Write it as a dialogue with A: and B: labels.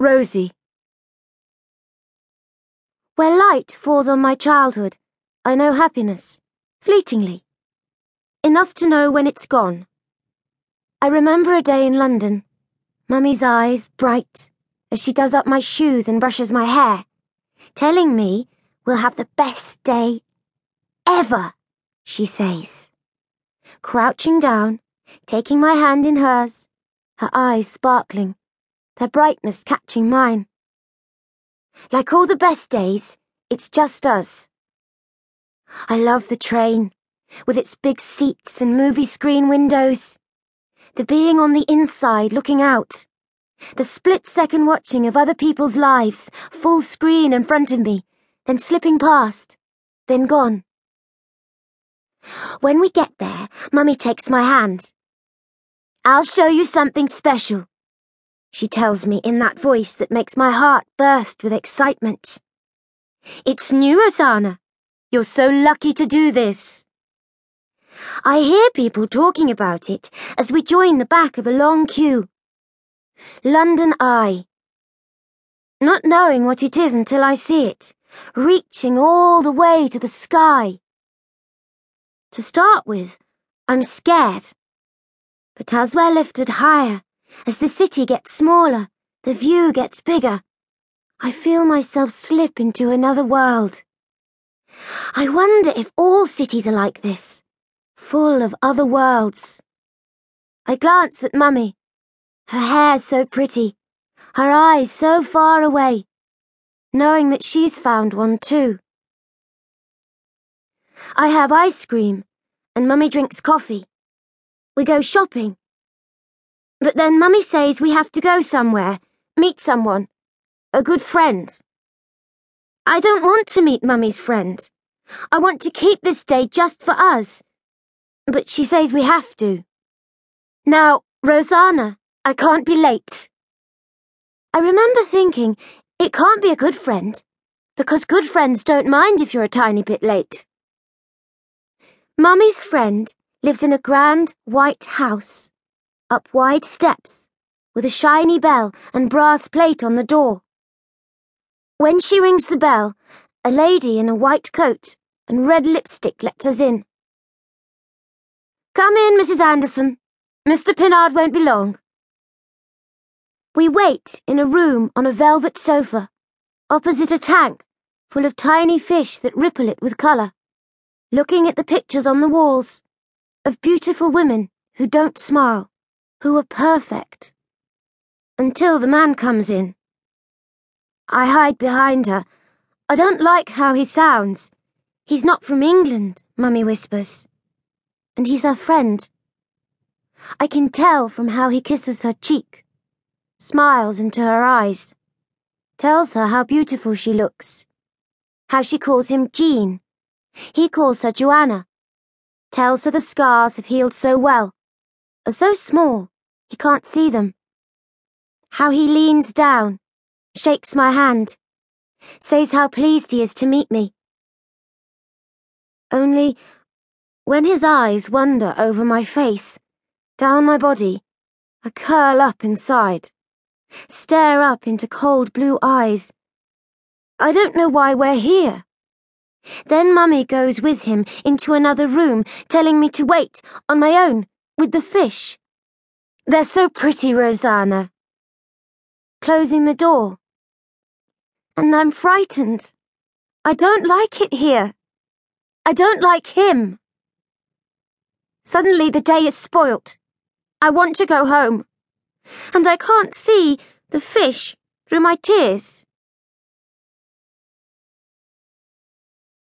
A: Rosie. Where light falls on my childhood, I know happiness, fleetingly. Enough to know when it's gone. I remember a day in London, Mummy's eyes bright as she does up my shoes and brushes my hair, telling me we'll have the best day ever, she says. Crouching down, taking my hand in hers, her eyes sparkling their brightness catching mine. Like all the best days, it's just us. I love the train, with its big seats and movie screen windows. The being on the inside looking out. The split second watching of other people's lives, full screen in front of me, then slipping past, then gone. When we get there, Mummy takes my hand. I'll show you something special she tells me in that voice that makes my heart burst with excitement. It's new, Rosanna. You're so lucky to do this. I hear people talking about it as we join the back of a long queue. London Eye. Not knowing what it is until I see it, reaching all the way to the sky. To start with, I'm scared. But as we're lifted higher, as the city gets smaller, the view gets bigger. I feel myself slip into another world. I wonder if all cities are like this, full of other worlds. I glance at Mummy. Her hair so pretty, her eyes so far away, knowing that she's found one too. I have ice cream, and Mummy drinks coffee. We go shopping. But then Mummy says we have to go somewhere, meet someone, a good friend. I don't want to meet Mummy's friend. I want to keep this day just for us. But she says we have to. Now, Rosanna, I can't be late. I remember thinking, it can't be a good friend, because good friends don't mind if you're a tiny bit late. Mummy's friend lives in a grand white house up wide steps, with a shiny bell and brass plate on the door. When she rings the bell, a lady in a white coat and red lipstick lets us in. Come in, Mrs. Anderson. Mr. Pinard won't be long. We wait in a room on a velvet sofa, opposite a tank full of tiny fish that ripple it with colour, looking at the pictures on the walls of beautiful women who don't smile who are perfect. Until the man comes in. I hide behind her. I don't like how he sounds. He's not from England, Mummy whispers. And he's her friend. I can tell from how he kisses her cheek, smiles into her eyes, tells her how beautiful she looks, how she calls him Jean. He calls her Joanna, tells her the scars have healed so well, are so small, he can't see them. How he leans down, shakes my hand, says how pleased he is to meet me. Only, when his eyes wander over my face, down my body, I curl up inside, stare up into cold blue eyes. I don't know why we're here. Then Mummy goes with him into another room, telling me to wait on my own with the fish. They're so pretty, Rosanna. Closing the door. And I'm frightened. I don't like it here. I don't like him. Suddenly the day is spoilt. I want to go home. And I can't see the fish through my tears.